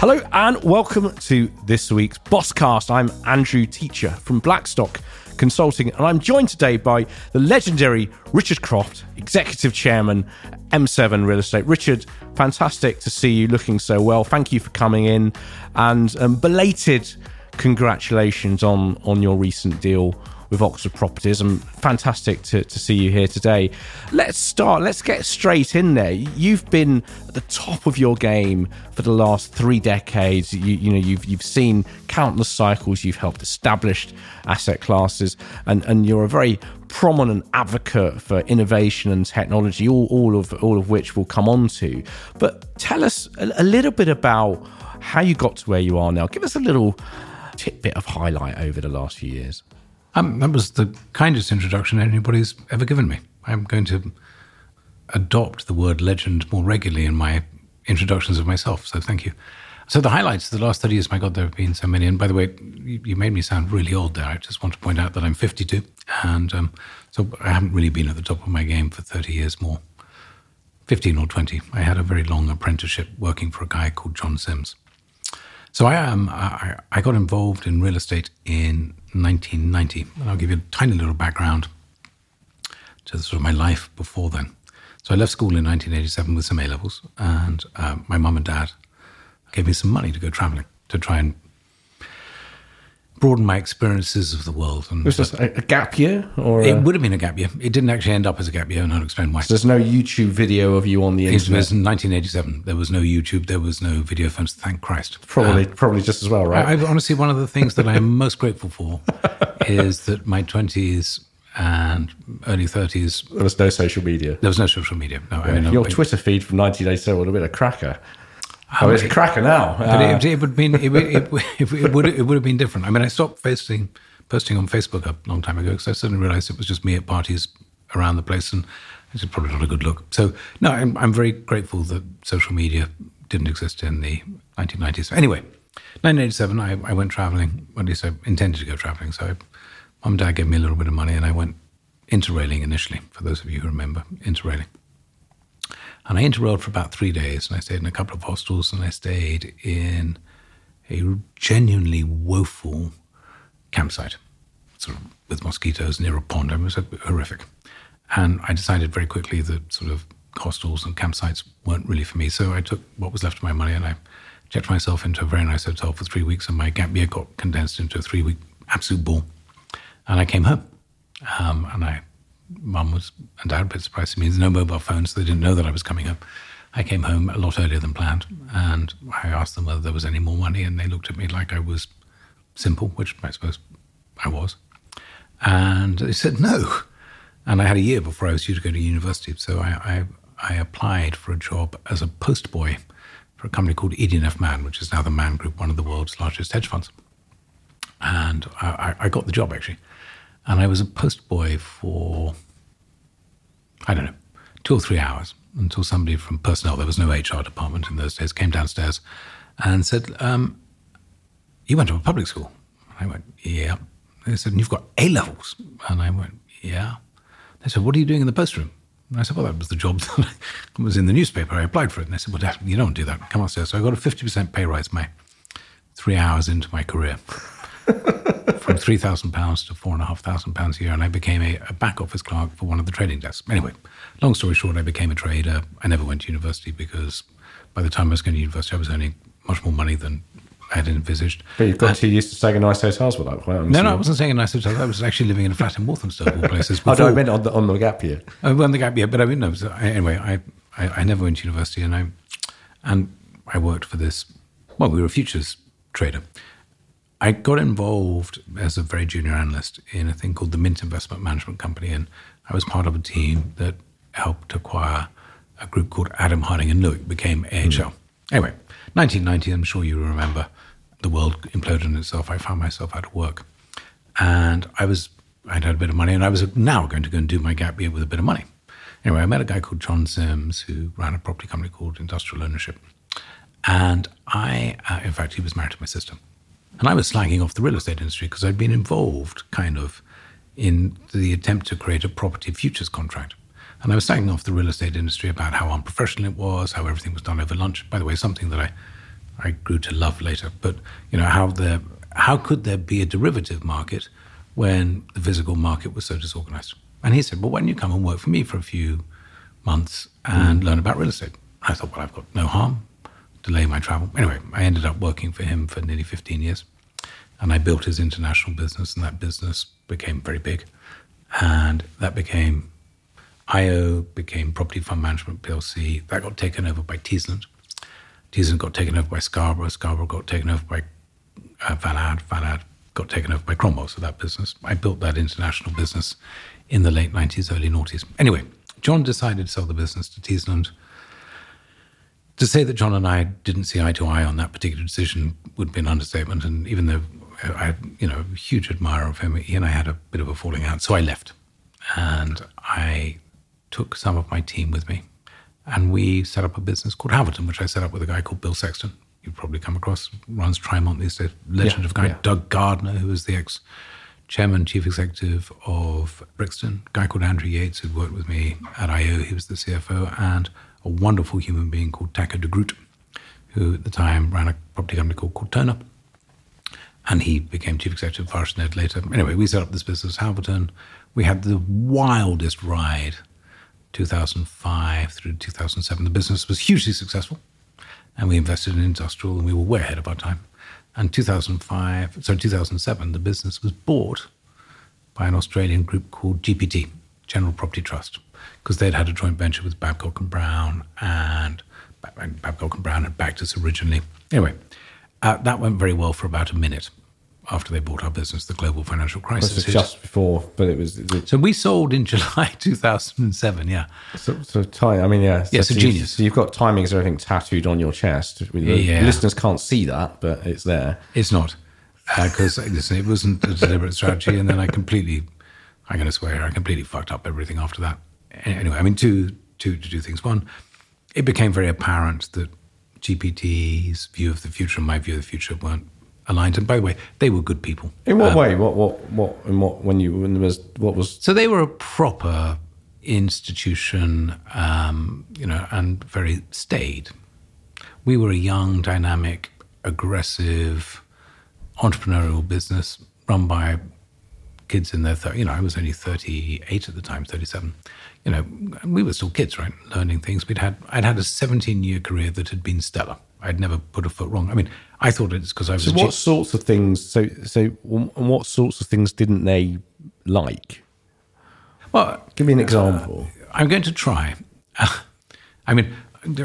Hello and welcome to this week's Bosscast. I'm Andrew Teacher from Blackstock Consulting, and I'm joined today by the legendary Richard Croft, Executive Chairman, M7 Real Estate. Richard, fantastic to see you looking so well. Thank you for coming in, and um, belated congratulations on on your recent deal with Oxford Properties. And fantastic to, to see you here today. Let's start, let's get straight in there. You've been at the top of your game for the last three decades. You, you know, you've you've seen countless cycles, you've helped establish asset classes, and, and you're a very prominent advocate for innovation and technology, all, all of all of which we'll come on to. But tell us a, a little bit about how you got to where you are now. Give us a little tidbit of highlight over the last few years. Um, that was the kindest introduction anybody's ever given me. I'm going to adopt the word legend more regularly in my introductions of myself. So thank you. So the highlights of the last 30 years, my God, there have been so many. And by the way, you, you made me sound really old there. I just want to point out that I'm 52. And um, so I haven't really been at the top of my game for 30 years more. 15 or 20. I had a very long apprenticeship working for a guy called John Sims. So I um, I, I got involved in real estate in 1990, and I'll give you a tiny little background to sort of my life before then. So I left school in 1987 with some A levels, and uh, my mum and dad gave me some money to go traveling to try and broaden my experiences of the world. And was this a, a gap year, or it a... would have been a gap year. It didn't actually end up as a gap year, and I'll explain why. So there's no YouTube video of you on the internet. It was 1987. There was no YouTube. There was no video phones. Thank Christ. Probably, uh, probably just as well, right? I, I, honestly, one of the things that I am most grateful for is that my 20s and early 30s. There was no social media. There was no social media. No, yeah. I mean, your I, Twitter feed from 1987 would have been a cracker. Oh, it's a cracker now. But uh, it, it, would been it, it, it, it, would it would have been different. I mean, I stopped posting posting on Facebook a long time ago because I suddenly realised it was just me at parties around the place, and it's probably not a good look. So no, I'm, I'm very grateful that social media didn't exist in the 1990s. Anyway, 1987, I, I went travelling. At least I intended to go travelling. So, I, mum and dad gave me a little bit of money, and I went interrailing initially. For those of you who remember interrailing. And I interrailed for about three days, and I stayed in a couple of hostels, and I stayed in a genuinely woeful campsite, sort of with mosquitoes near a pond. It was horrific. And I decided very quickly that sort of hostels and campsites weren't really for me. So I took what was left of my money and I checked myself into a very nice hotel for three weeks, and my gap year got condensed into a three week absolute ball. And I came home. Um, and I mum was and dad a bit surprised to me. There's no mobile phones, so they didn't know that I was coming home. I came home a lot earlier than planned, and I asked them whether there was any more money, and they looked at me like I was simple, which I suppose I was. And they said no. And I had a year before I was due to go to university, so I, I, I applied for a job as a postboy for a company called ED&F Man, which is now the Man Group, one of the world's largest hedge funds. And I, I got the job actually. And I was a postboy for, I don't know, two or three hours until somebody from personnel, there was no HR department in those days, came downstairs and said, um, You went to a public school? I went, Yeah. They said, You've got A levels? And I went, Yeah. They said, What are you doing in the post room? And I said, Well, that was the job that was in the newspaper. I applied for it. And they said, Well, you don't do that. Come upstairs. So I got a 50% pay rise my three hours into my career from three thousand pounds to four and a half thousand pounds a year, and I became a, a, back office clerk for one of the trading desks. Anyway, long story short, I became a trader. I never went to university because by the time I was going to university, I was earning much more money than I had envisaged. But you've got too used to staying in nice hotels with that point. No, no, I wasn't staying in nice hotels. I was actually living in a flat in Walthamstow, all places. Before. oh, no, I meant on the, on the gap year. Oh, on the gap year, but I mean, no. So I, anyway, I, I, I never went to university, and I and I worked for this. Well, we were a futures trader, I got involved as a very junior analyst in a thing called the Mint Investment Management Company, and I was part of a team that helped acquire a group called Adam Harding and Lueck, became AHL. Mm. Anyway, 1990, I'm sure you remember, the world imploded on itself. I found myself out of work, and I was I'd had a bit of money, and I was now going to go and do my gap year with a bit of money. Anyway, I met a guy called John Sims who ran a property company called Industrial Ownership, and I, uh, in fact, he was married to my sister. And I was slagging off the real estate industry because I'd been involved kind of in the attempt to create a property futures contract. And I was slagging off the real estate industry about how unprofessional it was, how everything was done over lunch. By the way, something that I, I grew to love later. But you know how there, how could there be a derivative market when the physical market was so disorganized? And he said, "Well, why don't you come and work for me for a few months and mm. learn about real estate?" I thought, "Well, I've got no harm, delay my travel." Anyway, I ended up working for him for nearly 15 years, and I built his international business, and that business became very big, and that became IO became Property Fund Management PLC. That got taken over by Teesland. Teesland got taken over by Scarborough. Scarborough got taken over by uh. Valad got taken over by Cromwell. So that business, I built that international business in the late 90s, early noughties. Anyway, John decided to sell the business to Teesland. To say that John and I didn't see eye to eye on that particular decision would be an understatement. And even though uh, I, you know, a huge admirer of him, he and I had a bit of a falling out. So I left, and I took some of my team with me, and we set up a business called Halverton, which I set up with a guy called Bill Sexton. You've probably come across, runs Trimont these days. Legend yeah, of guy yeah. Doug Gardner, who was the ex chairman, chief executive of Brixton. A guy called Andrew Yates, who worked with me at IO. He was the CFO, and a wonderful human being called Taco de Groot, who at the time ran a property company called Cortona. And he became chief executive of Vastned later. Anyway, we set up this business, Halverton. We had the wildest ride 2005 through 2007. The business was hugely successful, and we invested in industrial, and we were way ahead of our time. And 2005, sorry, 2007, the business was bought by an Australian group called GPT, General Property Trust, because they'd had a joint venture with Babcock and Brown, and Babcock and Brown had backed us originally. Anyway, uh, that went very well for about a minute after they bought our business, the global financial crisis. just before, but it was. It, so we sold in July 2007. Yeah. So, so time. I mean, yeah. Yeah, so, so genius. So you've got timings everything tattooed on your chest. Yeah. Listeners can't see that, but it's there. It's not because uh, listen, it wasn't a deliberate strategy, and then I completely, I'm going to swear, I completely fucked up everything after that. Anyway, I mean, two, two to do things. One, it became very apparent that GPT's view of the future and my view of the future weren't aligned. And by the way, they were good people. In what um, way? What what what? In what when you when there was what was? So they were a proper institution, um, you know, and very staid. We were a young, dynamic, aggressive, entrepreneurial business run by kids in their, thir- you know, I was only 38 at the time, 37. You know, we were still kids, right? Learning things. We'd had, I'd had a 17 year career that had been stellar. I'd never put a foot wrong. I mean, I thought it's because I was. So, what sorts of things? So, so, what sorts of things didn't they like? Well, give me an example. Uh, I'm going to try. I mean,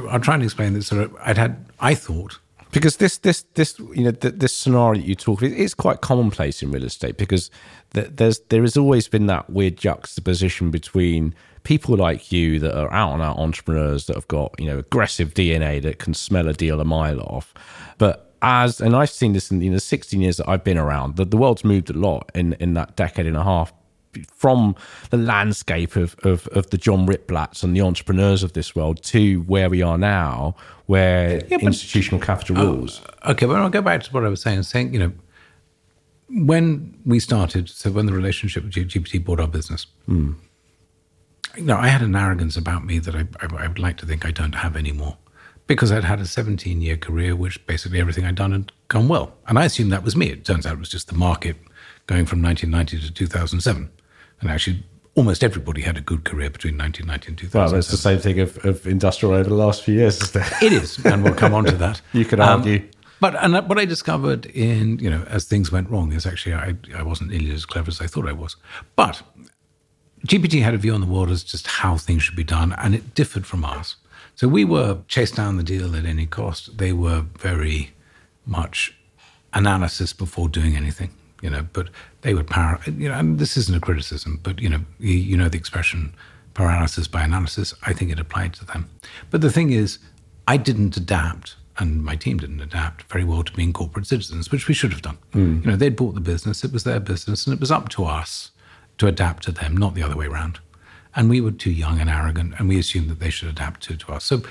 I'll try and explain this. Sort of, I'd had, I thought, because this, this, this, you know, this scenario you talk, of is quite commonplace in real estate because there's there has always been that weird juxtaposition between people like you that are out and out entrepreneurs that have got you know aggressive DNA that can smell a deal a mile off, but as and I've seen this in the 16 years that I've been around, that the world's moved a lot in in that decade and a half from the landscape of, of, of the John Ritblatts and the entrepreneurs of this world to where we are now, where yeah, but, institutional capital oh, rules. okay, but I'll go back to what I was saying. Saying, you know, when we started, so when the relationship with GPT bought our business, mm. you know, I had an arrogance about me that I, I, I would like to think I don't have anymore because I'd had a 17 year career, which basically everything I'd done had gone well. And I assumed that was me. It turns out it was just the market going from 1990 to 2007. And actually, almost everybody had a good career between 1990 and 2000. Well, that's the same thing of, of industrial over the last few years, isn't it? It is, and we'll come on to that. you could argue. Um, but and what I discovered in you know as things went wrong is actually I, I wasn't nearly as clever as I thought I was. But GPT had a view on the world as just how things should be done, and it differed from ours. So we were chased down the deal at any cost. They were very much analysis before doing anything, you know. But they would power, you know. And this isn't a criticism, but you know, you, you know the expression paralysis by analysis. I think it applied to them. But the thing is, I didn't adapt and my team didn't adapt very well to being corporate citizens, which we should have done. Mm. You know, they'd bought the business; it was their business, and it was up to us to adapt to them, not the other way around. And we were too young and arrogant, and we assumed that they should adapt to, to us. So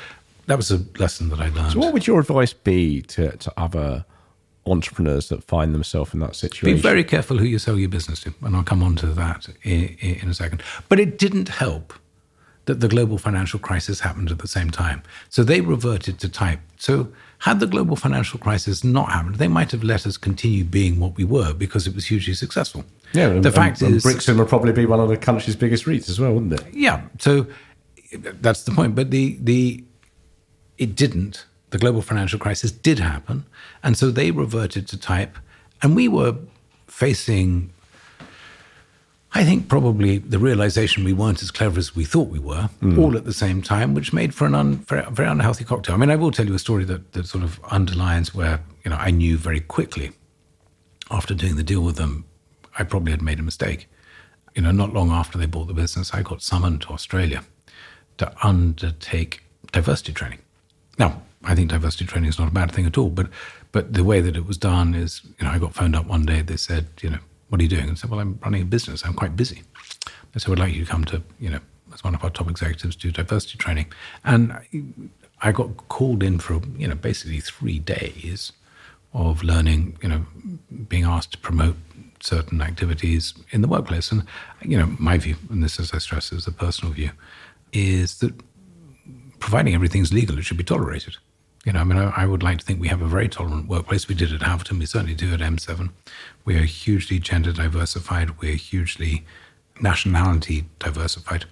that was a lesson that I learned. So, what would your advice be to, to other entrepreneurs that find themselves in that situation? Be very careful who you sell your business to, and I'll come on to that in, in a second. But it didn't help that the global financial crisis happened at the same time. So they reverted to type. So had the global financial crisis not happened, they might have let us continue being what we were because it was hugely successful. Yeah, the and, fact and, is, and Brixton would probably be one of the country's biggest REITs as well, wouldn't it? Yeah. So that's the point. But the the it didn't. The global financial crisis did happen, and so they reverted to type, and we were facing. I think probably the realization we weren't as clever as we thought we were, mm. all at the same time, which made for an un, very, very unhealthy cocktail. I mean, I will tell you a story that, that sort of underlines where you know I knew very quickly after doing the deal with them, I probably had made a mistake. You know, not long after they bought the business, I got summoned to Australia to undertake diversity training. Now, I think diversity training is not a bad thing at all, but but the way that it was done is, you know, I got phoned up one day. They said, you know, what are you doing? And I said, well, I'm running a business. I'm quite busy. They said, we'd like you to come to, you know, as one of our top executives do diversity training. And I got called in for, you know, basically three days of learning, you know, being asked to promote certain activities in the workplace. And, you know, my view, and this, as I stress, is a personal view, is that providing everything's legal, it should be tolerated. You know, I mean, I, I, would like to think we have a very tolerant workplace. We did at Halverton. We certainly do at M7. We are hugely gender diversified. We're hugely nationality diversified.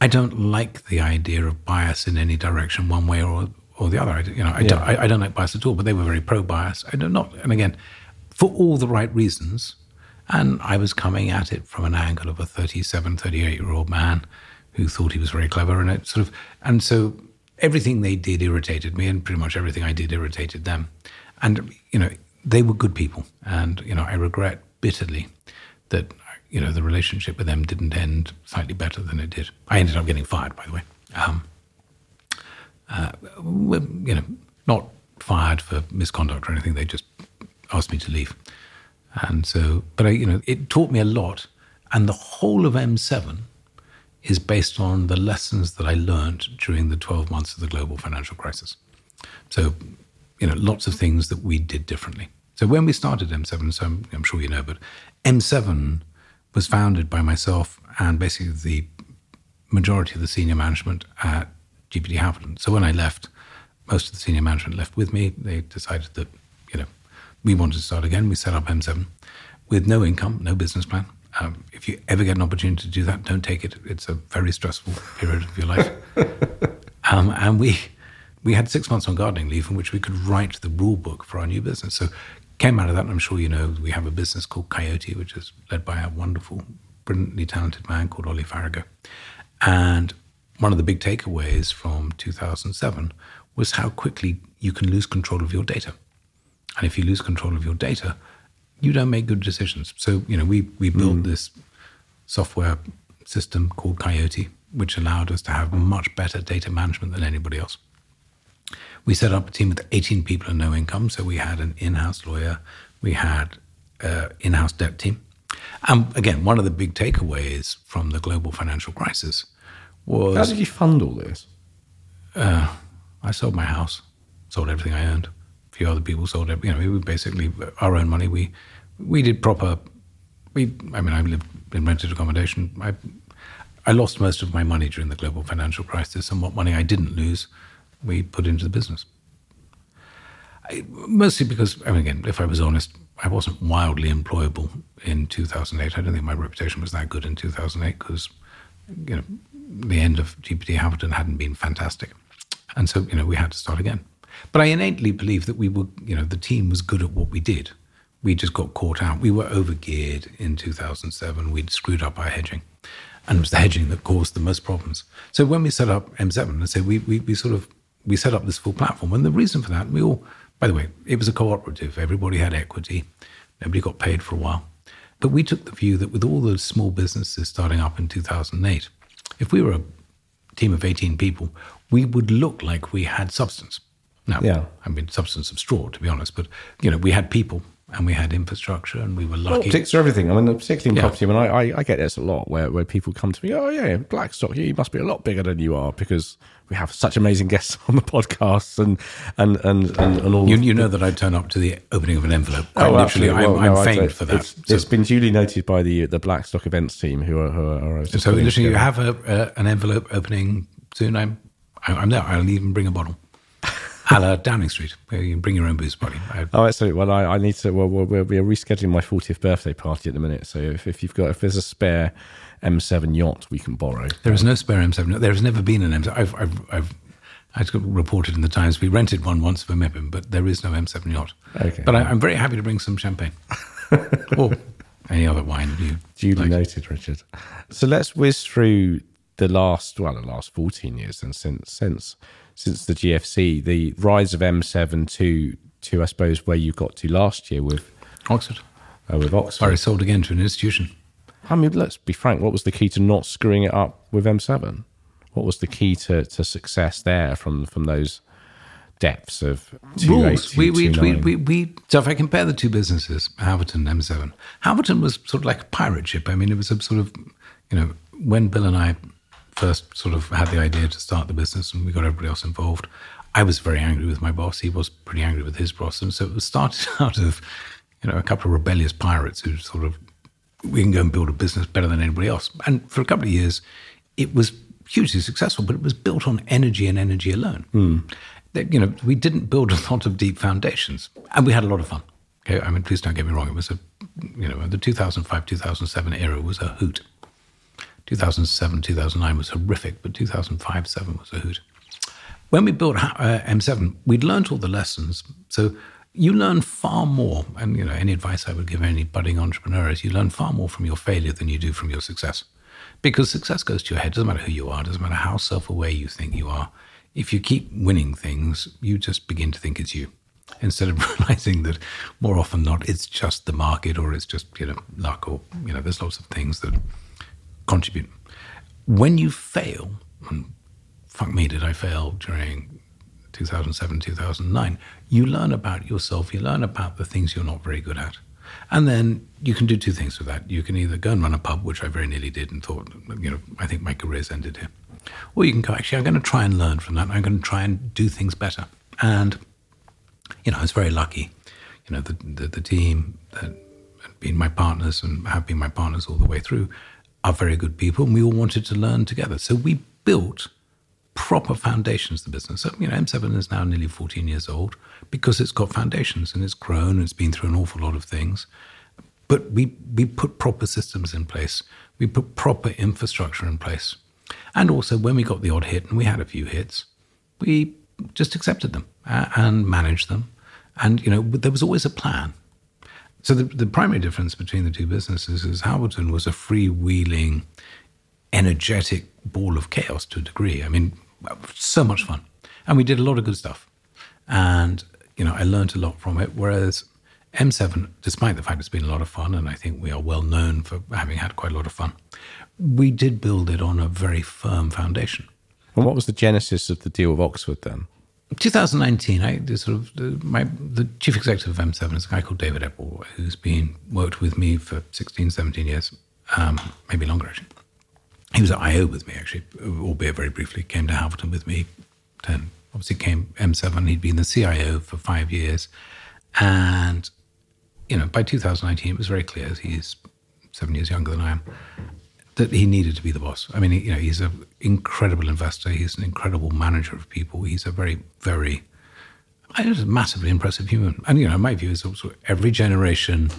I don't like the idea of bias in any direction, one way or or the other. I, you know, I, yeah. don't, I, I, don't like bias at all. But they were very pro-bias. I don't not, and again, for all the right reasons. And I was coming at it from an angle of a 37, 38 year old man who thought he was very clever, and it sort of, and so everything they did irritated me, and pretty much everything I did irritated them. And you know, they were good people, and you know, I regret bitterly that you know the relationship with them didn't end slightly better than it did. I ended up getting fired, by the way. Um, uh, you know, not fired for misconduct or anything. They just asked me to leave, and so, but I, you know, it taught me a lot, and the whole of M7 is based on the lessons that I learned during the 12 months of the global financial crisis. So, you know, lots of things that we did differently. So when we started M7, so I'm, I'm sure you know, but M7 was founded by myself and basically the majority of the senior management at GPT Halverton. So when I left, most of the senior management left with me. They decided that, you know, we wanted to start again. We set up M7 with no income, no business plan. Um, if you ever get an opportunity to do that, don't take it. It's a very stressful period of your life. um, and we we had six months on gardening leave in which we could write the rule book for our new business. So came out of that, and I'm sure you know we have a business called Coyote, which is led by a wonderful, brilliantly talented man called Ollie Farrago. And one of the big takeaways from 2007 was how quickly you can lose control of your data. And if you lose control of your data, you don't make good decisions. So, you know, we, we built mm. this software system called Coyote, which allowed us to have much better data management than anybody else. We set up a team with 18 people and no income. So we had an in house lawyer, we had an in house debt team. And again, one of the big takeaways from the global financial crisis was. How did you fund all this? Uh, I sold my house, sold everything I owned. Few other people sold it. You know, we basically our own money. We we did proper. We, I mean, I lived in rented accommodation. I, I lost most of my money during the global financial crisis, and what money I didn't lose, we put into the business. I, mostly because, I mean, again, if I was honest, I wasn't wildly employable in 2008. I don't think my reputation was that good in 2008 because, you know, the end of GPT Halverton hadn't been fantastic. And so, you know, we had to start again. But I innately believe that we were, you know, the team was good at what we did we just got caught out. We were overgeared in 2007. We'd screwed up our hedging. And it was the hedging that caused the most problems. So when we set up M7, and say we, we, we sort of we set up this full platform. And the reason for that, we all, by the way, it was a cooperative. Everybody had equity. Nobody got paid for a while. But we took the view that with all those small businesses starting up in 2008, if we were a team of 18 people, we would look like we had substance. Now, yeah. I mean, substance of straw, to be honest, but, you know, we had people and we had infrastructure, and we were Well, lucky. optics are everything. I mean, particularly in Yeah. property. I mean, I, I, I get this a lot where, where people come to me, oh, yeah, Blackstock, you must be a lot bigger than you are because we have such amazing guests on the podcasts and, and, and, and, and all. you, you know that I turn up to the opening of an envelope. Quite Oh, literally. I'm, Well, I'm no, famed for that. It's, it's been duly noted by the the Blackstock events team who are. Who are, are So literally, you have a, a, an envelope opening soon. I'm, I'm there. I'll even bring a bottle. A la Downing Street, where you can bring your own booze. I, Oh, absolutely. Well, I, I need to. Well, we're, we're, rescheduling my 40th birthday party at the minute. So if, if you've got, if there's a spare M7 yacht we can borrow, there is no spare M7. There has never been an M7. I've, I've, I've, I've reported in the Times we rented one once for MIPIM, but there is no M7 yacht. Okay. But I, I'm very happy to bring some champagne or any other wine you duly like. noted, Richard. So let's whiz through the last, well, the last 14 years and since since since the GFC, the rise of M7 to to I suppose where you got to last year with Oxford. uh, with Oxford. Sorry, sold again to an institution. I mean, let's be frank. What was the key to not screwing it up with M7? What was the key to, to success there from from those depths of rules. We, we, we, we, we, so if I compare the two businesses, Halverton and M7, Halverton was sort of like a pirate ship. I mean, it was a sort of, you know, when Bill and I first sort of had the idea to start the business and we got everybody else involved, I was very angry with my boss. He was pretty angry with his boss. And so it was started out of, you know, a couple of rebellious pirates who sort of, we can go and build a business better than anybody else. And for a couple of years, it was hugely successful, but it was built on energy and energy alone. Hmm. That, You know, we didn't build a lot of deep foundations, and we had a lot of fun. Okay, I mean, please don't get me wrong. It was a, you know, the 2005 2007 era was a hoot. 2007 2009 was horrific, but 2005 7 was a hoot. When we built uh, M7, we'd learned all the lessons. So you learn far more, and you know, any advice I would give any budding entrepreneur is you learn far more from your failure than you do from your success. Because success goes to your head. Doesn't matter who you are. Doesn't matter how self-aware you think you are. If you keep winning things, you just begin to think it's you, instead of realizing that more often not it's just the market or it's just you know luck or you know there's lots of things that contribute. When you fail, and fuck me, did I fail during 2007, 2009, you learn about yourself, you learn about the things you're not very good at. And then you can do two things with that. You can either go and run a pub, which I very nearly did and thought, you know, I think my career's ended here. Or you can go, actually, I'm going to try and learn from that. I'm going to try and do things better. And, you know, I was very lucky. You know, the, the, the team that had been my partners and have been my partners all the way through are very good people. And we all wanted to learn together. So we built proper foundations to the business. So, you know, M7 is now nearly 14 years old because it's got foundations and it's grown and it's been through an awful lot of things. But we, we put proper systems in place. We put proper infrastructure in place. And also, when we got the odd hit, and we had a few hits, we just accepted them uh, and managed them. And, you know, there was always a plan. So the, the primary difference between the two businesses is Halverton was a freewheeling, energetic ball of chaos to a degree. I mean, so much fun. And we did a lot of good stuff. And, you know, I learned a lot from it. Whereas M7, despite the fact it's been a lot of fun, and I think we are well known for having had quite a lot of fun, we did build it on a very firm foundation. and what was the genesis of the deal with Oxford then? 2019, I the sort of the, my the chief executive of M7 is a guy called David Epple, who's been worked with me for 16, 17 years, um, maybe longer actually. He was at IO with me actually, albeit very briefly. Came to Halverton with me. Then obviously came M7. He'd been the CIO for five years, and you know by 2019 it was very clear he's seven years younger than I am that he needed to be the boss. I mean, you know, he's an incredible investor. He's an incredible manager of people. He's a very, very, I just a massively impressive human. And you know, my view is also every generation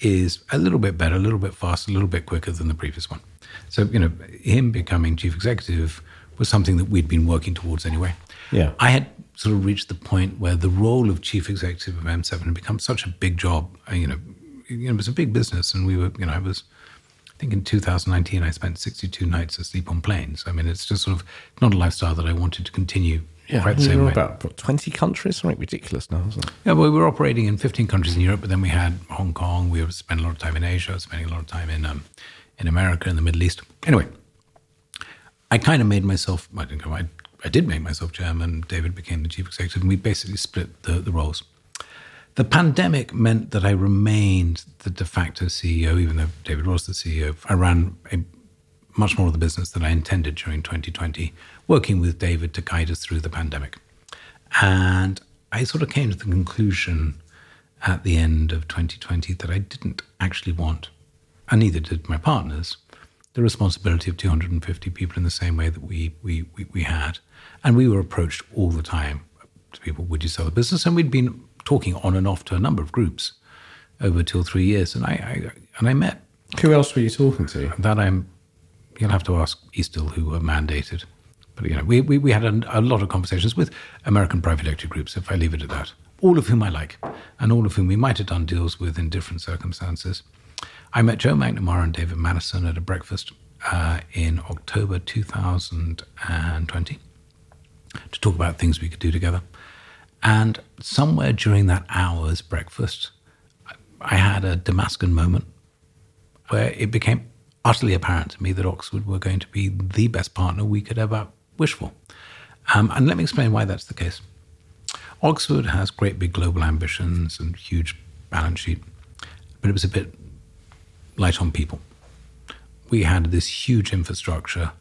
is a little bit better, a little bit faster, a little bit quicker than the previous one. So you know, him becoming chief executive was something that we'd been working towards anyway. Yeah. I had sort of reached the point where the role of chief executive of M7 had become such a big job. Uh, You know, you know, it was a big business, and we were, you know, I was. I think in 2019 I spent 62 nights asleep on planes. I mean, it's just sort of not a lifestyle that I wanted to continue quite the we same were way. about what, 20 countries, something ridiculous now, isn't it? Yeah, well, we were operating in 15 countries in Europe, but then we had Hong Kong. We spent a lot of time in Asia, spending a lot of time in um, in America, in the Middle East. Anyway, I kind of made myself. I didn't. I, I did make myself chairman. David became the chief executive, and we basically split the, the roles. The pandemic meant that I remained the de facto CEO, even though David was the CEO. I ran a, much more of the business than I intended during 2020, working with David to guide us through the pandemic. And I sort of came to the conclusion at the end of 2020 that I didn't actually want, and neither did my partners, the responsibility of 250 people in the same way that we, we, we, we had. And we were approached all the time to people, would you sell the business? And we'd been talking on and off to a number of groups over two or three years. And I, I and I met. Who else were you talking to? That I'm, you'll have to ask Eastdil who were mandated. But, you know, we, we, we had a, a lot of conversations with American private equity groups, if I leave it at that all of whom I like, and all of whom we might have done deals with in different circumstances. I met Joe McNamara and David Madison at a breakfast uh, in October 2020 to talk about things we could do together. And somewhere during that hour's breakfast, I had a Damascus moment where it became utterly apparent to me that Oxford were going to be the best partner we could ever wish for. Um, and let me explain why that's the case. Oxford has great big global ambitions and huge balance sheet, but it was a bit light on people. We had this huge infrastructure,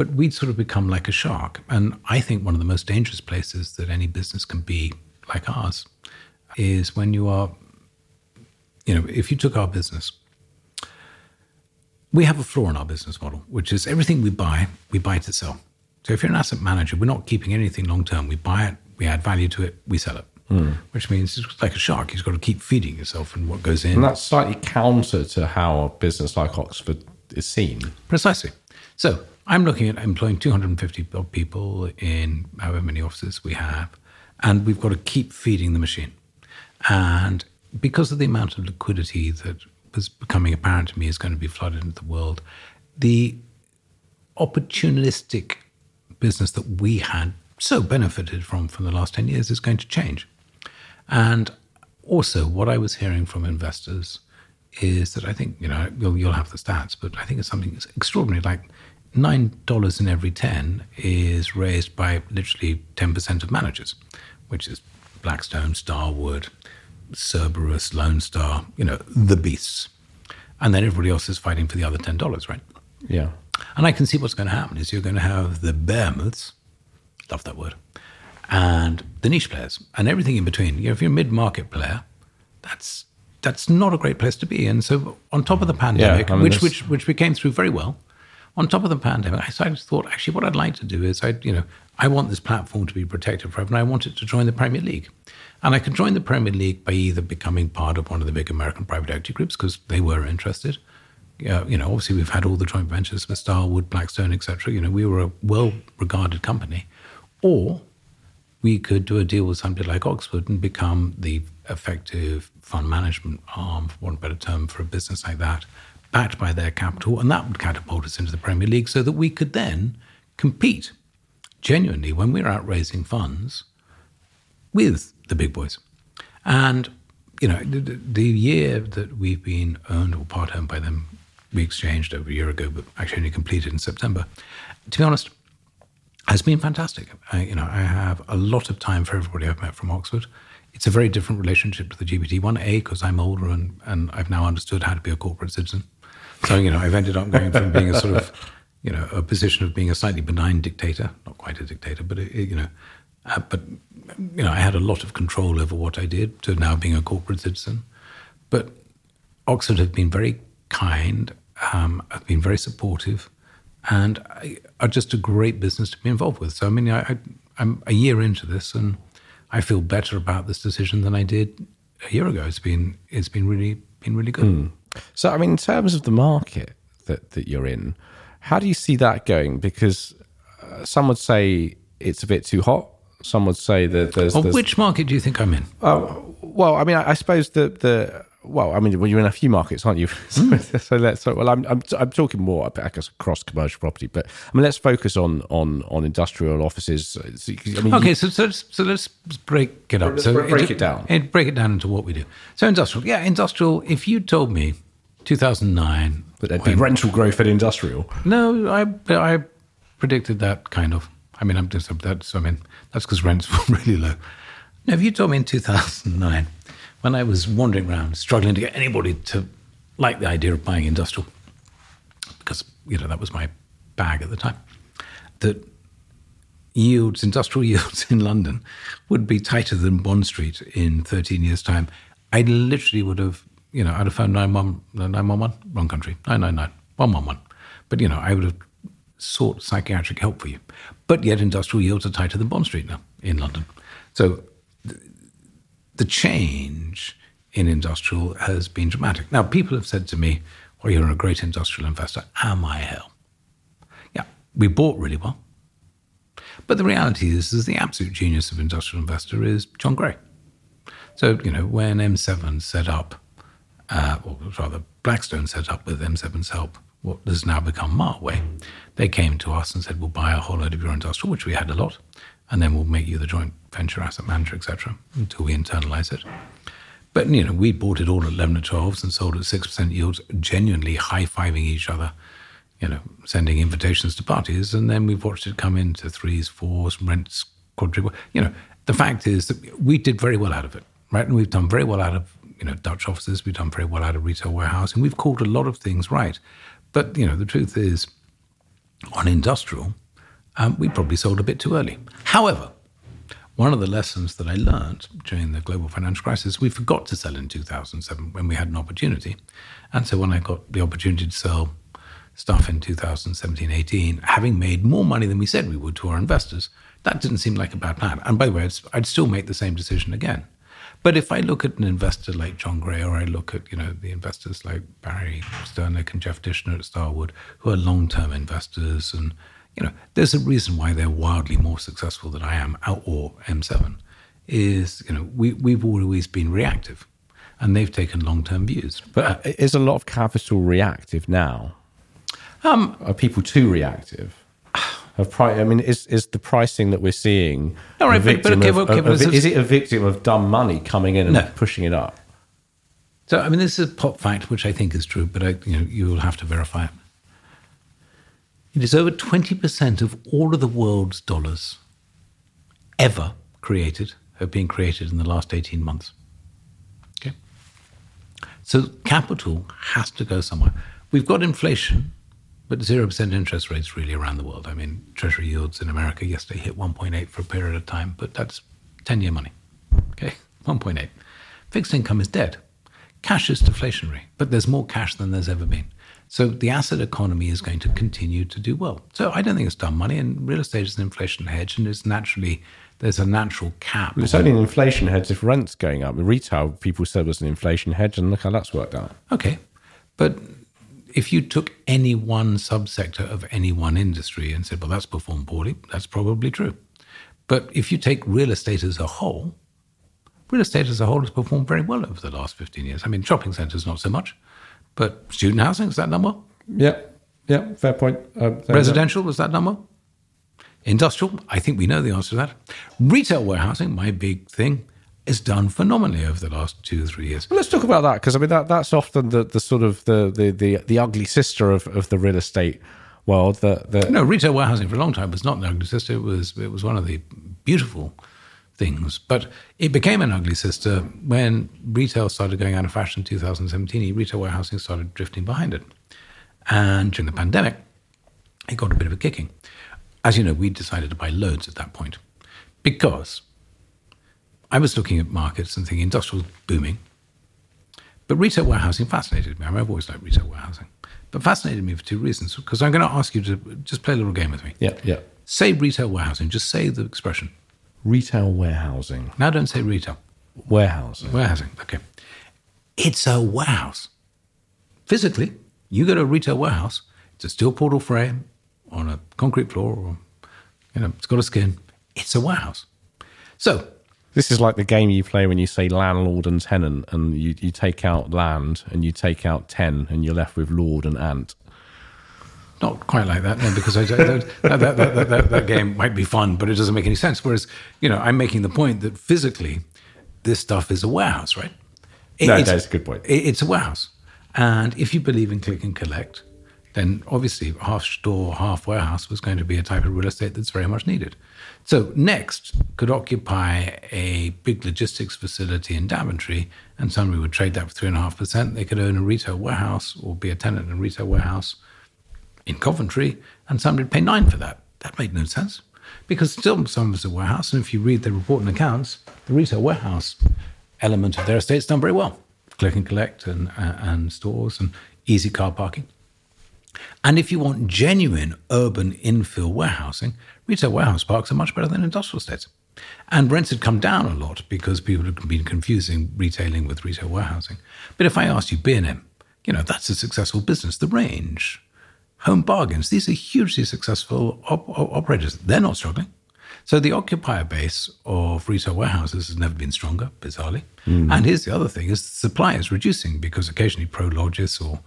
but we'd sort of become like a shark. And I think one of the most dangerous places that any business can be like ours is when you are, you know, if you took our business, we have a flaw in our business model, which is everything we buy, we buy to sell. So if you're an asset manager, we're not keeping anything long term. We buy it, we add value to it, we sell it. Mm. Which means it's like a shark. You've got to keep feeding yourself and what goes in. And that's slightly counter to how a business like Oxford is seen. Precisely. So I'm looking at employing 250 people in however many offices we have, and we've got to keep feeding the machine. And because of the amount of liquidity that was becoming apparent to me is going to be flooded into the world, the opportunistic business that we had so benefited from from the last 10 years is going to change. And also, what I was hearing from investors is that I think, you know, you'll, you'll have the stats, but I think it's something that's extraordinary. Like $9 in every 10 is raised by literally 10% of managers, which is Blackstone, Starwood, Cerberus, Lone Star, you know, the beasts. And then everybody else is fighting for the other $10, right? Yeah. And I can see what's going to happen is you're going to have the behemoths, love that word, and the niche players and everything in between. You know, if you're a mid-market player, that's that's not a great place to be. And so on top of the pandemic, yeah, I mean, which, which which we came through very well, on top of the pandemic, I just thought actually what I'd like to do is I you know I want this platform to be protected forever, and I want it to join the Premier League. And I could join the Premier League by either becoming part of one of the big American private equity groups because they were interested, uh, you know, obviously we've had all the joint ventures with Starwood, Blackstone, etc. You know, we were a well-regarded company, or we could do a deal with somebody like Oxford and become the effective fund management arm, for one better term, for a business like that, backed by their capital, and that would catapult us into the Premier League, so that we could then compete genuinely when we're out raising funds with the big boys. And you know, the, the year that we've been owned or part owned by them we exchanged over a year ago, but actually only completed in September. To be honest, has been fantastic. I, you know, I have a lot of time for everybody I've met from Oxford. It's a very different relationship to the GPT one, A, because I'm older and, and I've now understood how to be a corporate citizen. So you know, I've ended up going from being a sort of, you know, a position of being a slightly benign dictator, not quite a dictator, but a, you know, uh, but you know, I had a lot of control over what I did to now being a corporate citizen. But Oxford have been very kind um, have been very supportive and are just a great business to be involved with. So, I mean, I, am a year into this and I feel better about this decision than I did a year ago. It's been, it's been really, been really good. Mm. So, I mean, in terms of the market that, that you're in, how do you see that going? Because uh, some would say it's a bit too hot. Some would say that there's, well, there's which market do you think I'm in? Uh, well, I mean, I, I suppose the the well, I mean, well, you're in a few markets, aren't you? so, mm. so, let's. So, well, I'm, I'm, I'm talking more, I guess, across commercial property, but I mean, let's focus on on on industrial offices. I mean, okay, you, so so let's, so let's break it up. So break it, it down. It, break it down into what we do. So industrial, yeah, industrial. If you told me 2009 that there'd be rental growth in industrial, no, I I predicted that kind of. I mean, I'm just that's. I mean, that's because rents were really low. Now, if you told me in 2009 when I was wandering around, struggling to get anybody to like the idea of buying industrial, because you know that was my bag at the time, that yields, industrial yields in London, would be tighter than Bond Street in 13 years' time. I literally would have, you know, I'd have phoned 911, wrong country, 999, 111. But, you know, I would have sought psychiatric help for you. But yet industrial yields are tighter than Bond Street now in London. So the change in industrial has been dramatic. Now, people have said to me, well, you're a great industrial investor. Am I hell? Yeah, we bought really well. But the reality is, is the absolute genius of industrial investor is John Gray. So, you know, when M7 set up, uh, or rather Blackstone set up with M7's help, what has now become Mileway, they came to us and said, we'll buy a whole load of your industrial, which we had a lot, and then we'll make you the joint venture asset manager, etc., until we internalize it. But, you know, we bought it all at 11 or 12s and sold at 6% yields, genuinely high-fiving each other you know, sending invitations to parties, and then we've watched it come into threes, fours, rents quadruple. You know, the fact is that we did very well out of it, right? And we've done very well out of you know Dutch offices. We've done very well out of retail warehousing. We've called a lot of things right, but you know, the truth is, on industrial, um, we probably sold a bit too early. However. One of the lessons that I learned during the global financial crisis, we forgot to sell in 2007 when we had an opportunity. And so when I got the opportunity to sell stuff in 2017 18, having made more money than we said we would to our investors, that didn't seem like a bad plan. And by the way, I'd, I'd still make the same decision again. But if I look at an investor like John Gray, or I look at you know the investors like Barry Sternlicht and Jeff Dishner at Starwood, who are long-term investors, and you know there's a reason why they're wildly more successful than I am, out or M7, is you know we we've always been reactive, and they've taken long-term views. But uh, is a lot of capital reactive now? Um, Are people too reactive? Of pri- I mean, is is the pricing that we're seeing no, right, but, but okay, of, okay, of, is it a victim of dumb money coming in and no. pushing it up? So, I mean, this is a pop fact, which I think is true, but I, you know, you will have to verify it. It is over twenty percent of all of the world's dollars ever created have been created in the last eighteen months. Okay, so capital has to go somewhere. We've got inflation but 0% interest rates really around the world. I mean, Treasury yields in America yesterday hit 1.8 for a period of time, but that's 10 year money. Okay, 1.8. Fixed income is dead. Cash is deflationary, but there's more cash than there's ever been. So the asset economy is going to continue to do well. So I don't think it's dumb money, and real estate is an inflation hedge, and it's naturally there's a natural cap. Well, it's only an inflation hedge if rent's going up. The retail people said was an inflation hedge, and look how that's worked out. Okay, but if you took any one subsector of any one industry and said, well, that's performed poorly, that's probably true. But if you take real estate as a whole, real estate as a whole has performed very well over the last 15 years. I mean, shopping centres, not so much, but student housing, is that number? Yeah, yeah, fair point. Uh, Residential, was that number? Industrial, I think we know the answer to that. Retail warehousing, my big thing, has done phenomenally over the last two or three years. Well, let's talk about that because I mean that that's often the, the sort of the, the, the, the ugly sister of, of the real estate world. That the no retail warehousing for a long time was not an ugly sister. It was it was one of the beautiful things, but it became an ugly sister when retail started going out of fashion in 2017. Retail warehousing started drifting behind it, and during the pandemic, it got a bit of a kicking. As you know, we decided to buy loads at that point because I was looking at markets and thinking industrial booming. But retail warehousing fascinated me. I have always liked retail warehousing. But fascinated me for two reasons. Because I'm going to ask you to just play a little game with me. Yeah, yeah. Say retail warehousing. Just say the expression. Retail warehousing. Now don't say retail. Warehousing. Warehousing. Okay. It's a warehouse. Physically, you go to a retail warehouse, it's a steel portal frame on a concrete floor, or, you know, it's got a skin. It's a warehouse. So this is like the game you play when you say landlord and tenant, and you, you take out land and you take out ten, and you're left with lord and ant. Not quite like that, no, because I, that, that, that, that, that game might be fun, but it doesn't make any sense. Whereas, you know, I'm making the point that physically, this stuff is a warehouse, right? It, no, that's a good point. It, it's a warehouse, and if you believe in click and collect, then obviously half store, half warehouse was going to be a type of real estate that's very much needed. So Next could occupy a big logistics facility in Daventry and somebody would trade that for three and a half percent. They could own a retail warehouse or be a tenant in a retail warehouse in Coventry, and somebody would pay nine for that. That made no sense because still some of us a warehouse, and if you read the report and accounts, the retail warehouse element of their estate's done very well. Click and collect and, uh, and stores and easy car parking. And if you want genuine urban infill warehousing, retail warehouse parks are much better than industrial estates. And rents had come down a lot because people had been confusing retailing with retail warehousing. But if I asked you B&M, you know, that's a successful business. The range, home bargains, these are hugely successful op- operators. They're not struggling. So the occupier base of retail warehouses has never been stronger, bizarrely. Mm. And here's the other thing is supply is reducing because occasionally Prologis or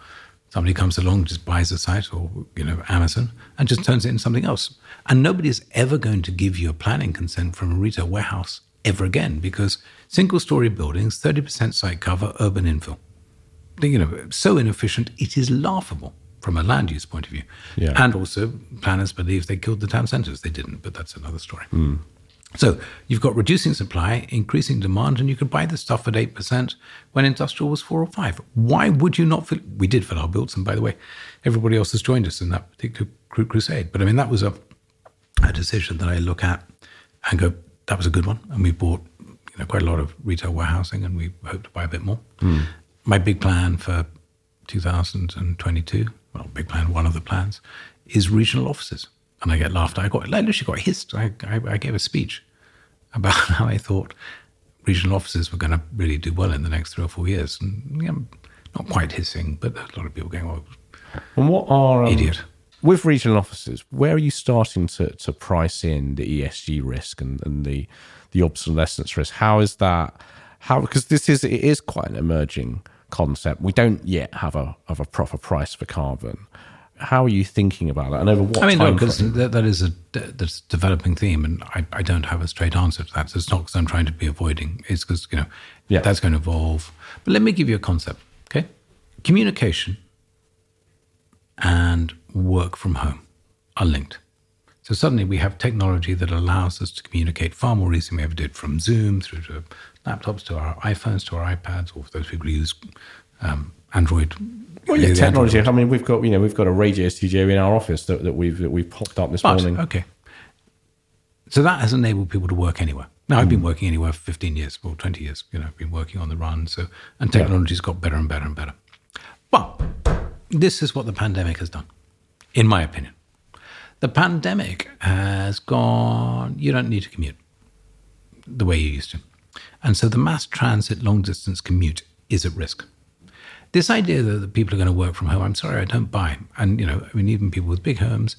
somebody comes along, just buys a site or, you know, Amazon and just turns it into something else. And nobody is ever going to give you a planning consent from a retail warehouse ever again because single story buildings, 30% site cover, urban infill. You know, so inefficient, it is laughable from a land use point of view. Yeah. And also, planners believe they killed the town centres. They didn't, but that's another story. Mm. So you've got reducing supply, increasing demand, and you could buy the stuff at 8% when industrial was 4 or 5. Why would you not fill? We did fill our builds, and by the way, everybody else has joined us in that particular crusade. But I mean, that was a a decision that I look at and go, that was a good one. And we bought you know, quite a lot of retail warehousing and we hope to buy a bit more. Mm. My big plan for 2022, well, big plan, one of the plans, is regional offices. And I get laughed at. I got, I literally got hissed. I, I, I gave a speech about how I thought regional offices were going to really do well in the next three or four years. And yeah, not quite hissing, but a lot of people going, "Well, and what are um, idiot?" with regional offices, where are you starting to, to price in the ESG risk and, and the the obsolescence risk? How is that? How because this is it is quite an emerging concept. We don't yet have a have a proper price for carbon. How are you thinking about that? And over what? I mean, no, because that, that is a that's a developing theme, and I, I don't have a straight answer to that. So it's not because I'm trying to be avoiding. It's because you know yeah. that's going to evolve. But let me give you a concept. Okay, communication and work from home are linked. So suddenly we have technology that allows us to communicate far more easily than we ever did from Zoom through to laptops to our iPhones to our iPads or for those people who use um, Android. Well, yeah, technology. Android. I mean, we've got you know we've got a radio studio in our office that, that we've that we've popped up this but, morning. Okay, so that has enabled people to work anywhere. Now I've been hmm. working anywhere for 15 years, well 20 years. You know, I've been working on the run. So and technology's got better and better and better. But this is what the pandemic has done in my opinion. The pandemic has gone, you don't need to commute the way you used to. And so the mass transit long distance commute is at risk. This idea that people are going to work from home, I'm sorry, I don't buy. And, you know, I mean, even people with big homes,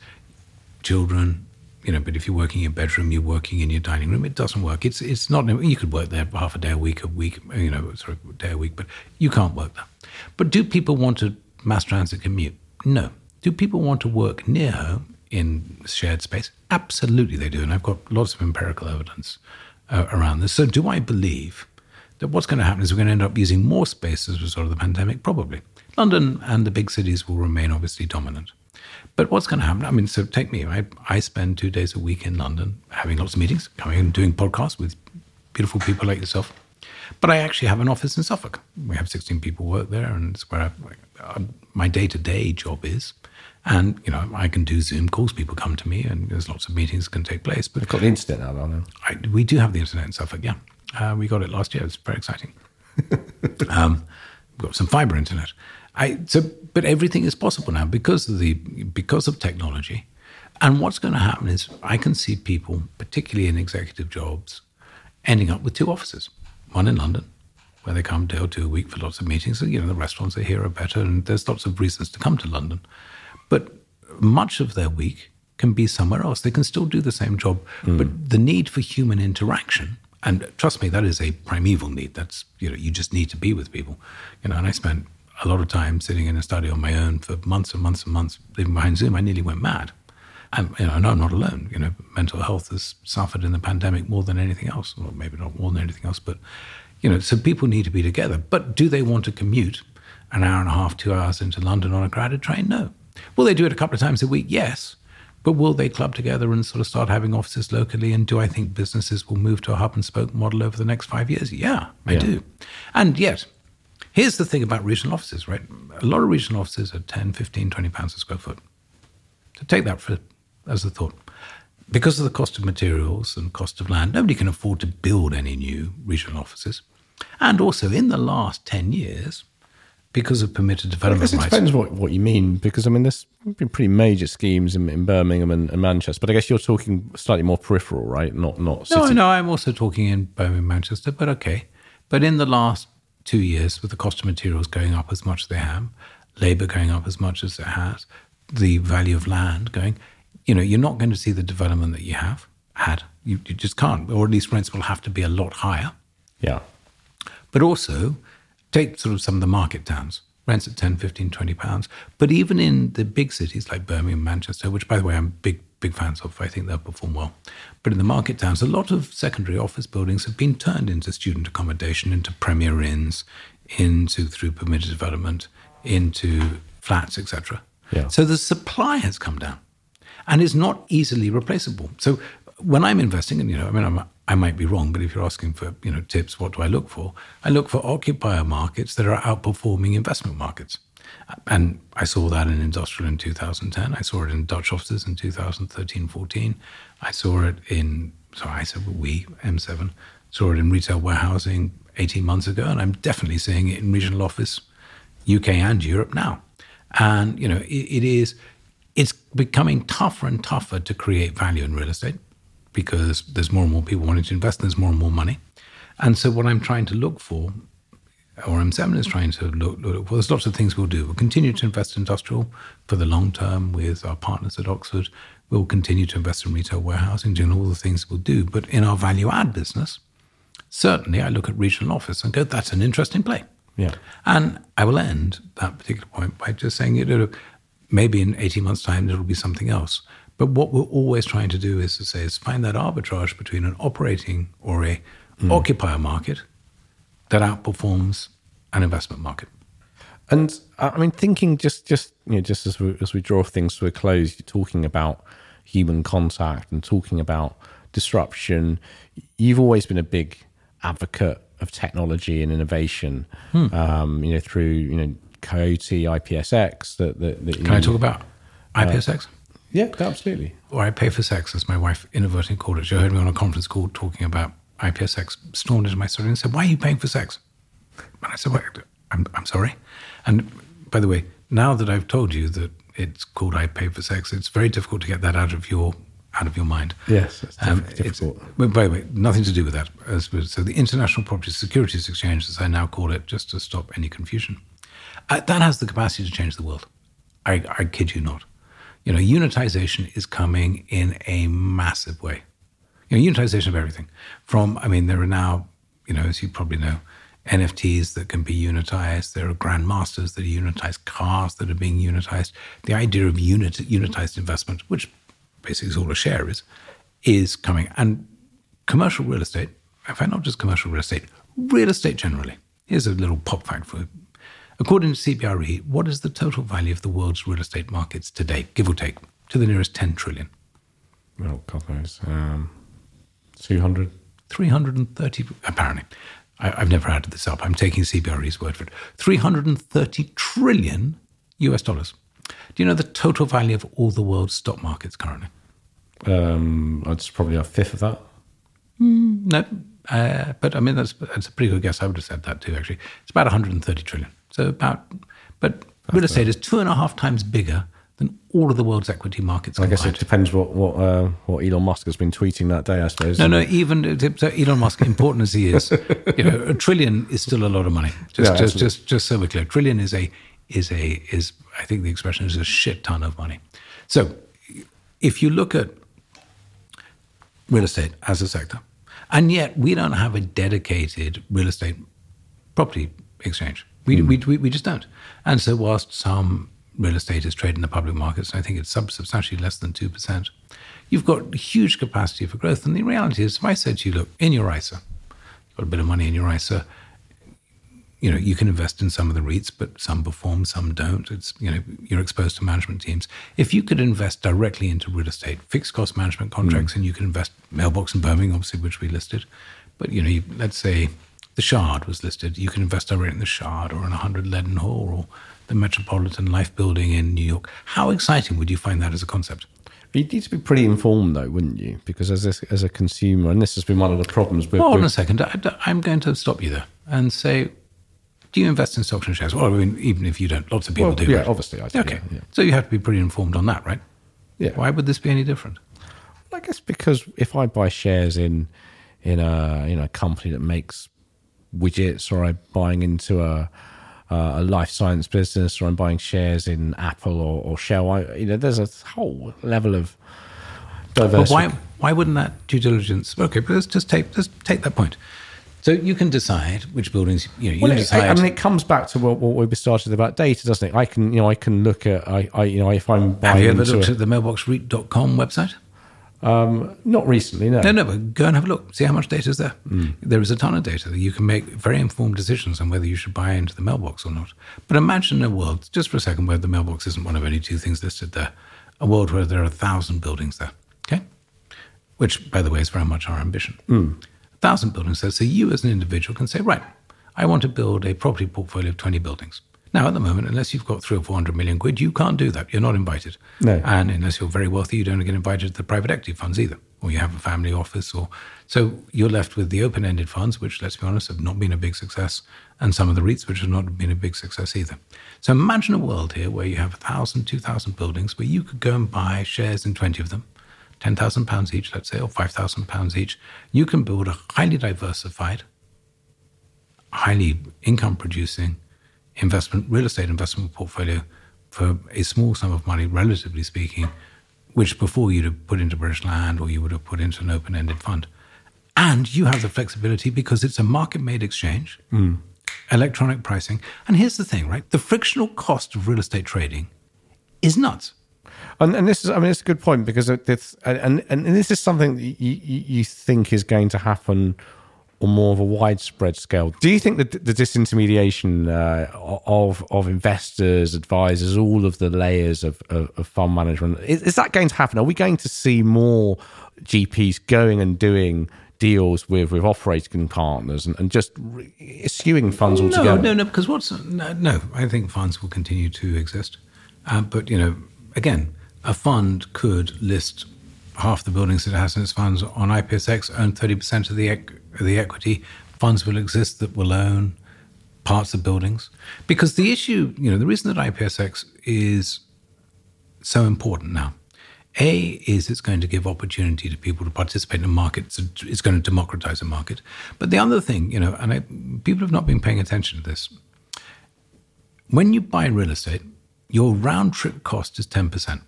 children, you know, but if you're working in your bedroom, you're working in your dining room, it doesn't work. It's it's not, you could work there half a day a week, a week, you know, sorry, a day a week, but you can't work there. But do people want to mass transit commute? No. Do people want to work near home in shared space? Absolutely, they do. And I've got lots of empirical evidence uh, around this. So, do I believe that what's going to happen is we're going to end up using more space as a result of the pandemic? Probably. London and the big cities will remain obviously dominant. But what's going to happen? I mean, so take me. I, I spend two days a week in London having lots of meetings, coming and doing podcasts with beautiful people like yourself. But I actually have an office in Suffolk. We have 16 people work there, and it's where I, uh, my day to day job is. And, you know, I can do Zoom calls. People come to me and there's lots of meetings can take place. But We've got the internet now, don't we? we do have the internet in Suffolk, yeah. Uh, we got it last year. It's very exciting. um, we've got some fiber internet. I, so, but everything is possible now because of the because of technology. And what's going to happen is I can see people, particularly in executive jobs, ending up with two offices. One in London, where they come day or two a week for lots of meetings. And, you know, the restaurants are here are better, and there's lots of reasons to come to London. But much of their week can be somewhere else. They can still do the same job, mm. but the need for human interaction, and trust me, that is a primeval need. That's, you know, you just need to be with people. You know, and I spent a lot of time sitting in a study on my own for months and months and months, living behind Zoom. I nearly went mad. And, you know, no, I'm not alone. You know, mental health has suffered in the pandemic more than anything else, or maybe not more than anything else, but, you know, so people need to be together. But do they want to commute an hour and a half, two hours into London on a crowded train? No. Will they do it a couple of times a week? Yes. But will they club together and sort of start having offices locally? And do I think businesses will move to a hub and spoke model over the next five years? Yeah, I Yeah. do. And yet, here's the thing about regional offices, right? A lot of regional offices are 10, 15, 20 pounds a square foot. So take that for as a thought. Because of the cost of materials and cost of land, nobody can afford to build any new regional offices. And also, in the last 10 years, because of permitted development guess it depends what, what you mean, because I mean, there's been pretty major schemes in, in Birmingham and, and Manchester, but I guess you're talking slightly more peripheral, right? Not not city. No, no, I'm also talking in Birmingham, Manchester, but okay. But in the last two years, with the cost of materials going up as much as they have, labour going up as much as it has, the value of land going, you know, you're not going to see the development that you have had. You, you just can't, or at least rents will have to be a lot higher. Yeah. But also, take sort of some of the market towns, rents at 10, 15, 20 pounds. But even in the big cities like Birmingham, Manchester, which, by the way, I'm big, big fans of, I think they'll perform well. But in the market towns, a lot of secondary office buildings have been turned into student accommodation, into premier inns, into through permitted development, into flats, etc. Yeah. So the supply has come down and is not easily replaceable. So when I'm investing, and you know, I mean, I'm, I might be wrong, but if you're asking for you know tips, what do I look for? I look for occupier markets that are outperforming investment markets, and I saw that in industrial in 2010. I saw it in Dutch offices in 2013, 14. I saw it in so I said we M7 saw it in retail warehousing 18 months ago, and I'm definitely seeing it in regional office UK and Europe now. And you know, it, it is it's becoming tougher and tougher to create value in real estate because there's more and more people wanting to invest, and there's more and more money. And so what I'm trying to look for, or M7 is trying to look, look for, there's lots of things we'll do. We'll continue to invest in industrial for the long term with our partners at Oxford. We'll continue to invest in retail warehousing, doing all the things we'll do. But in our value add business, certainly I look at regional office and go, that's an interesting play. Yeah. And I will end that particular point by just saying, you know, maybe in 18 months' time, it'll be something else. But what we're always trying to do is to say, is find that arbitrage between an operating or a occupier market that outperforms an investment market. And uh, I mean, thinking just just you know, just as we as we draw things to a close, you're talking about human contact and talking about disruption. You've always been a big advocate of technology and innovation. Um, you know, through you know Coyote, IPSX. That that, that Can I talk about IPSX? Yeah, absolutely. Or I pay for sex, as my wife inadvertently called it. She heard me on a conference call talking about IPSX, stormed into my study and said, Why are you paying for sex? And I said, well, I'm, I'm sorry. And by the way, now that I've told you that it's called I pay for sex, it's very difficult to get that out of your out of your mind. Yes, it's Um, it's- difficult. but by the way, nothing to do with that. So the International Property Securities Exchange, as I now call it, just to stop any confusion, uh, that has the capacity to change the world. I, I kid you not. You know, unitization is coming in a massive way. You know, unitization of everything. From, I mean, there are now, you know, as you probably know, NFTs that can be unitized. There are grandmasters that are unitized, cars that are being unitized. The idea of unit, unitized investment, which basically is all a share is, is coming. And commercial real estate, in fact, not just commercial real estate, real estate generally. Here's a little pop fact for. According to CBRE, what is the total value of the world's real estate markets today, give or take, to the nearest 10 trillion? Oh, God knows. Um, Two hundred. 330, apparently. I, I've never added this up. I'm taking CBRE's word for it. 330 trillion US dollars. Do you know the total value of all the world's stock markets currently? Um, that's probably a fifth of that. No, uh, but I mean that's that's a pretty good guess. I would have said that too. Actually, it's about 130 trillion. So about, but real estate is two and a half times bigger than all of the world's equity markets I combined. guess it depends what what uh, what Elon Musk has been tweeting that day. I suppose. no, no. Even so Elon Musk, important as he is, you know, a trillion is still a lot of money. Just, Yeah, just, just, just so we're clear, trillion is a is a is I think the expression is a shit ton of money. So, if you look at real estate as a sector, and yet we don't have a dedicated real estate property exchange. We, we, we, we just don't. And so, whilst some real estate is traded in the public markets, I think it's substantially less than 2%, you've got huge capacity for growth. And the reality is, if I said to you, look, in your ISA, you've got a bit of money in your ISA, you know, you can invest in some of the REITs, but some perform, some don't. It's, you know, you're exposed to management teams. If you could invest directly into real estate, fixed cost management contracts, mm. and you can invest mailbox in Birmingham, obviously, which we listed. But, you know, you, let's say the Shard was listed. You can invest directly in the Shard or in 100 Leadenhall or the Metropolitan Life Building in New York. How exciting would you find that as a concept? You'd need to be pretty informed, though, wouldn't you? Because as a, as a consumer, and this has been one of the problems with. Hold on a second. I, I'm going to stop you there and say do you invest in stocks and shares? Well, I mean, even if you don't, lots of people well, do. Yeah, right? obviously, I do. Okay, yeah, yeah. so you have to be pretty informed on that, right? Yeah. Why would this be any different? Well, I guess because if I buy shares in in a you know a company that makes widgets, or I'm buying into a a life science business, or I'm buying shares in Apple or, or Shell, I, you know, there's a whole level of diversity. But why why wouldn't that due diligence? Okay, but let's just take let's take that point. So you can decide which buildings you know. You well, decide. I mean, it comes back to what, what we started about data, doesn't it? I can, you know, I can look at, I, I you know, if I'm buying. Have you ever looked a, at the mailboxreit.com website? Um, not recently, no. No, no, but go and have a look. See how much data is there. Mm. There is a ton of data that you can make very informed decisions on whether you should buy into the mailbox or not. But imagine a world, just for a second, where the mailbox isn't one of any two things listed there. A world where there are a thousand buildings there. Okay, which, by the way, is very much our ambition. Mm thousand buildings there. So you as an individual can say, right, I want to build a property portfolio of 20 buildings. Now, at the moment, unless you've got three or 400 million quid, you can't do that. You're not invited. No. And unless you're very wealthy, you don't get invited to the private equity funds either, or you have a family office. or So you're left with the open ended funds, which, let's be honest, have not been a big success, and some of the REITs, which have not been a big success either. So imagine a world here where you have 1,000, 2,000 buildings where you could go and buy shares in 20 of them £10,000 each, let's say, or £5,000 each, you can build a highly diversified, highly income producing investment, real estate investment portfolio for a small sum of money, relatively speaking, which before you'd have put into British Land or you would have put into an open ended fund. And you have the flexibility because it's a market made exchange, mm. electronic pricing. And here's the thing, right? The frictional cost of real estate trading is nuts. And, and this is, I mean, it's a good point because it's, and, and this is something that you, you think is going to happen on more of a widespread scale. Do you think that the disintermediation uh, of of investors, advisors, all of the layers of, of, of fund management is, is, that going to happen? Are we going to see more GPs going and doing deals with with operating partners and, and just eschewing funds altogether? No, no, no. Because what's no, no I think funds will continue to exist, uh, but you know, again a fund could list half the buildings that it has in its funds on IPSX, own 30% of the, equ- the equity. Funds will exist that will own parts of buildings. Because the issue, you know, the reason that IPSX is so important now, A, is it's going to give opportunity to people to participate in a market. It's, it's going to democratize a market. But the other thing, you know, and I, people have not been paying attention to this. When you buy real estate, your round trip cost is 10%.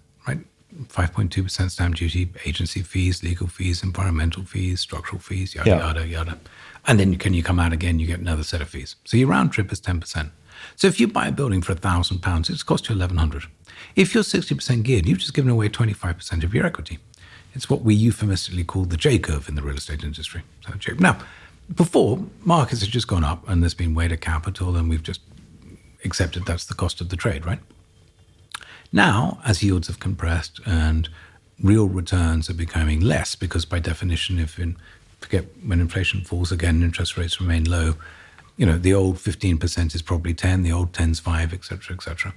5.2% stamp duty, agency fees, legal fees, environmental fees, structural fees, yada, yeah. yada, yada. And then can you come out again, you get another set of fees. So your round trip is 10%. So if you buy a building for £1,000, it's cost you 1100 If you're 60% geared, you've just given away 25% of your equity. It's what we euphemistically call the J curve in the real estate industry. So, now, before, markets have just gone up and there's been weight of capital, and we've just accepted that's the cost of the trade, right? Now, as yields have compressed and real returns are becoming less, because by definition, if in, forget when inflation falls again, interest rates remain low, you know, the old 15% is probably 10, the old 10's 5, etc., etc.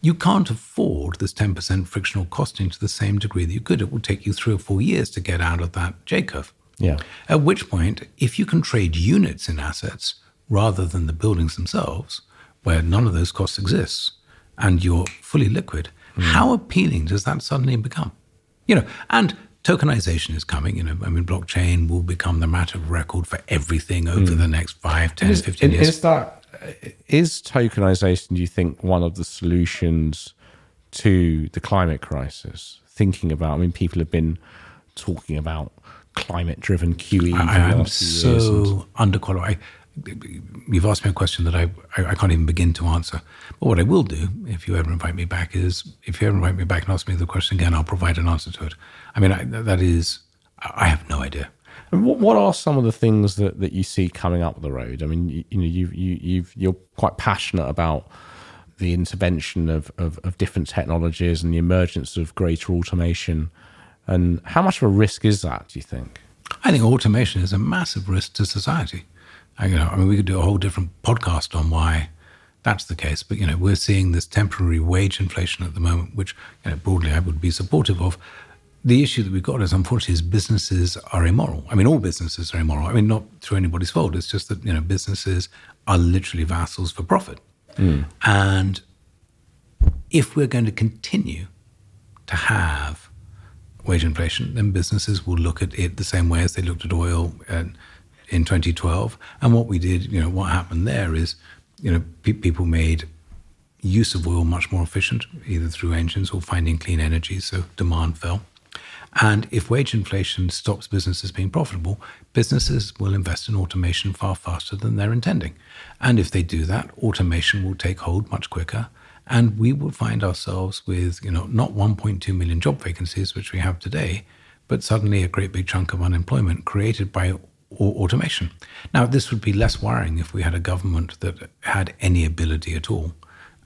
You can't afford this 10% frictional costing to the same degree that you could. It will take you three or four years to get out of that J curve. Yeah. At which point, if you can trade units in assets rather than the buildings themselves, where none of those costs exist, and you're fully liquid, mm. how appealing does that suddenly become? You know, and tokenization is coming. You know, I mean, blockchain will become the matter of record for everything over mm. the next 5, 10, is, 15 years. Is that is tokenization? Do you think one of the solutions to the climate crisis? Thinking about, I mean, people have been talking about climate-driven QE. I, am so underqualified you've asked me a question that I, I, I, can't even begin to answer. But what I will do, if you ever invite me back, is if you ever invite me back and ask me the question again, I'll provide an answer to it. I mean, I, that is, I have no idea. What, what are some of the things that, that you see coming up the road? I mean, you, you know, you you you've, you're quite passionate about the intervention of, of, of different technologies and the emergence of greater automation. And how much of a risk is that? Do you think? I think automation is a massive risk to society. I, you know, I mean, we could do a whole different podcast on why that's the case. But you know, we're seeing this temporary wage inflation at the moment, which you know, broadly I would be supportive of. The issue that we've got is, unfortunately, is businesses are immoral. I mean, all businesses are immoral. I mean, not through anybody's fault. It's just that you know, businesses are literally vassals for profit. Mm. And if we're going to continue to have wage inflation, then businesses will look at it the same way as they looked at oil in 2012. And what we did, you know, what happened there is, you know, pe- people made use of oil much more efficient, either through engines or finding clean energy, so demand fell. And if wage inflation stops businesses being profitable, businesses will invest in automation far faster than they're intending. And if they do that, automation will take hold much quicker. And we will find ourselves with, you know, not 1.2 million job vacancies, which we have today, but suddenly a great big chunk of unemployment created by automation. Now, this would be less worrying if we had a government that had any ability at all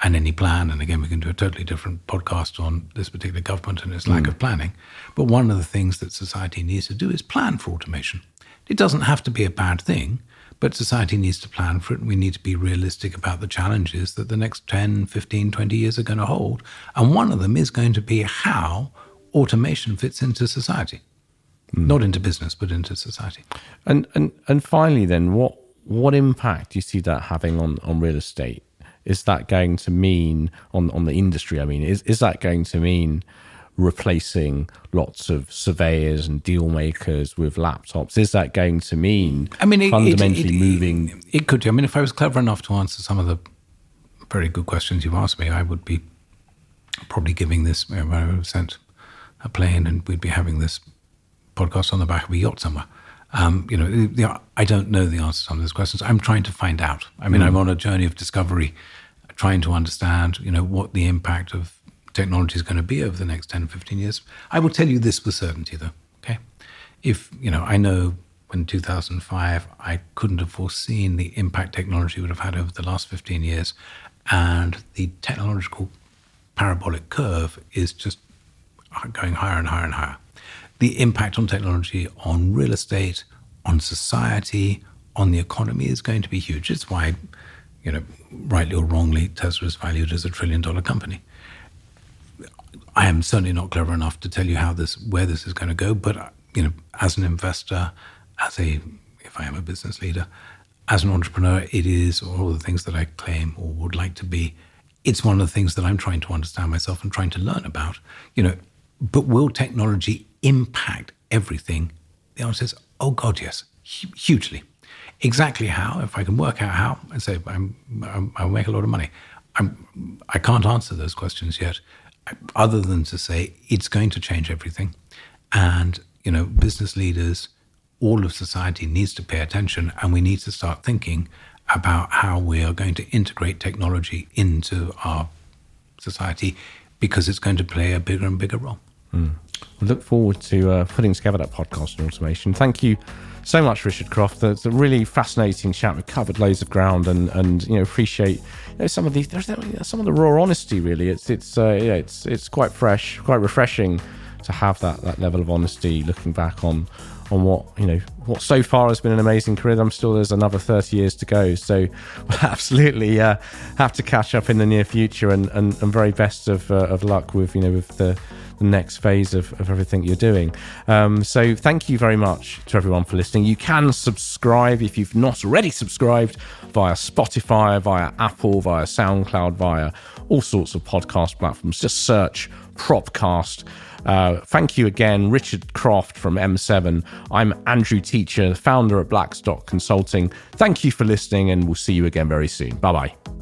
and any plan. And again, we can do a totally different podcast on this particular government and its lack mm. of planning. But one of the things that society needs to do is plan for automation. It doesn't have to be a bad thing, but society needs to plan for it. And we need to be realistic about the challenges that the next 10, 15, 20 years are going to hold. And one of them is going to be how automation fits into society. Mm. Not into business, but into society. And and and finally, then, what what impact do you see that having on on real estate? is that going to mean on on the industry? I mean, is is that going to mean replacing lots of surveyors and deal makers with laptops? Is that going to mean I mean, it, fundamentally it, it, moving? It, could. I mean, if I was clever enough to answer some of the very good questions you've asked me, I would be probably giving this. I would have sent a plane, and we'd be having this podcast on the back of a yacht somewhere. Um, you know, you know, I don't know the answer to some of those questions. I'm trying to find out. I mean, mm. I'm on a journey of discovery, trying to understand, you know, what the impact of technology is going to be over the next 10, 15 years. I will tell you this with certainty, though. Okay, if you know, I know in 2005, I couldn't have foreseen the impact technology would have had over the last 15 years, and the technological parabolic curve is just going higher and higher and higher the impact on technology on real estate, on society, on the economy is going to be huge. It's why, you know, rightly or wrongly, Tesla is valued as a trillion dollar company. I am certainly not clever enough to tell you how this, where this is going to go, but you know, as an investor, as a, if I am a business leader, as an entrepreneur, it is all the things that I claim or would like to be. It's one of the things that I'm trying to understand myself and trying to learn about. You know, but will technology impact everything? The answer is, oh God, yes, hugely. Exactly how, if I can work out how, and say I'm, I'm, I'll make a lot of money. I'm, I can't answer those questions yet, other than to say it's going to change everything. And, you know, business leaders, all of society needs to pay attention, and we need to start thinking about how we are going to integrate technology into our society because it's going to play a bigger and bigger role. Mm. Look forward to uh, putting together that podcast on automation. Thank you so much, Richard Croft. That's a really fascinating chat. We've covered loads of ground, and and you know appreciate you know, some of the some of the raw honesty. Really, it's it's uh, yeah, it's it's quite fresh, quite refreshing to have that that level of honesty. Looking back on on what you know what so far has been an amazing career. I'm still there's another 30 years to go, so we'll absolutely uh, have to catch up in the near future. And and, and very best of uh, of luck with you know with the the next phase of, of everything you're doing. Um, so thank you very much to everyone for listening. You can subscribe if you've not already subscribed via Spotify, via Apple, via SoundCloud, via all sorts of podcast platforms. Just search Propcast. Uh, thank you again, Richard Croft from M7. I'm Andrew Teacher, founder at Blackstock Consulting. Thank you for listening, and we'll see you again very soon. Bye bye.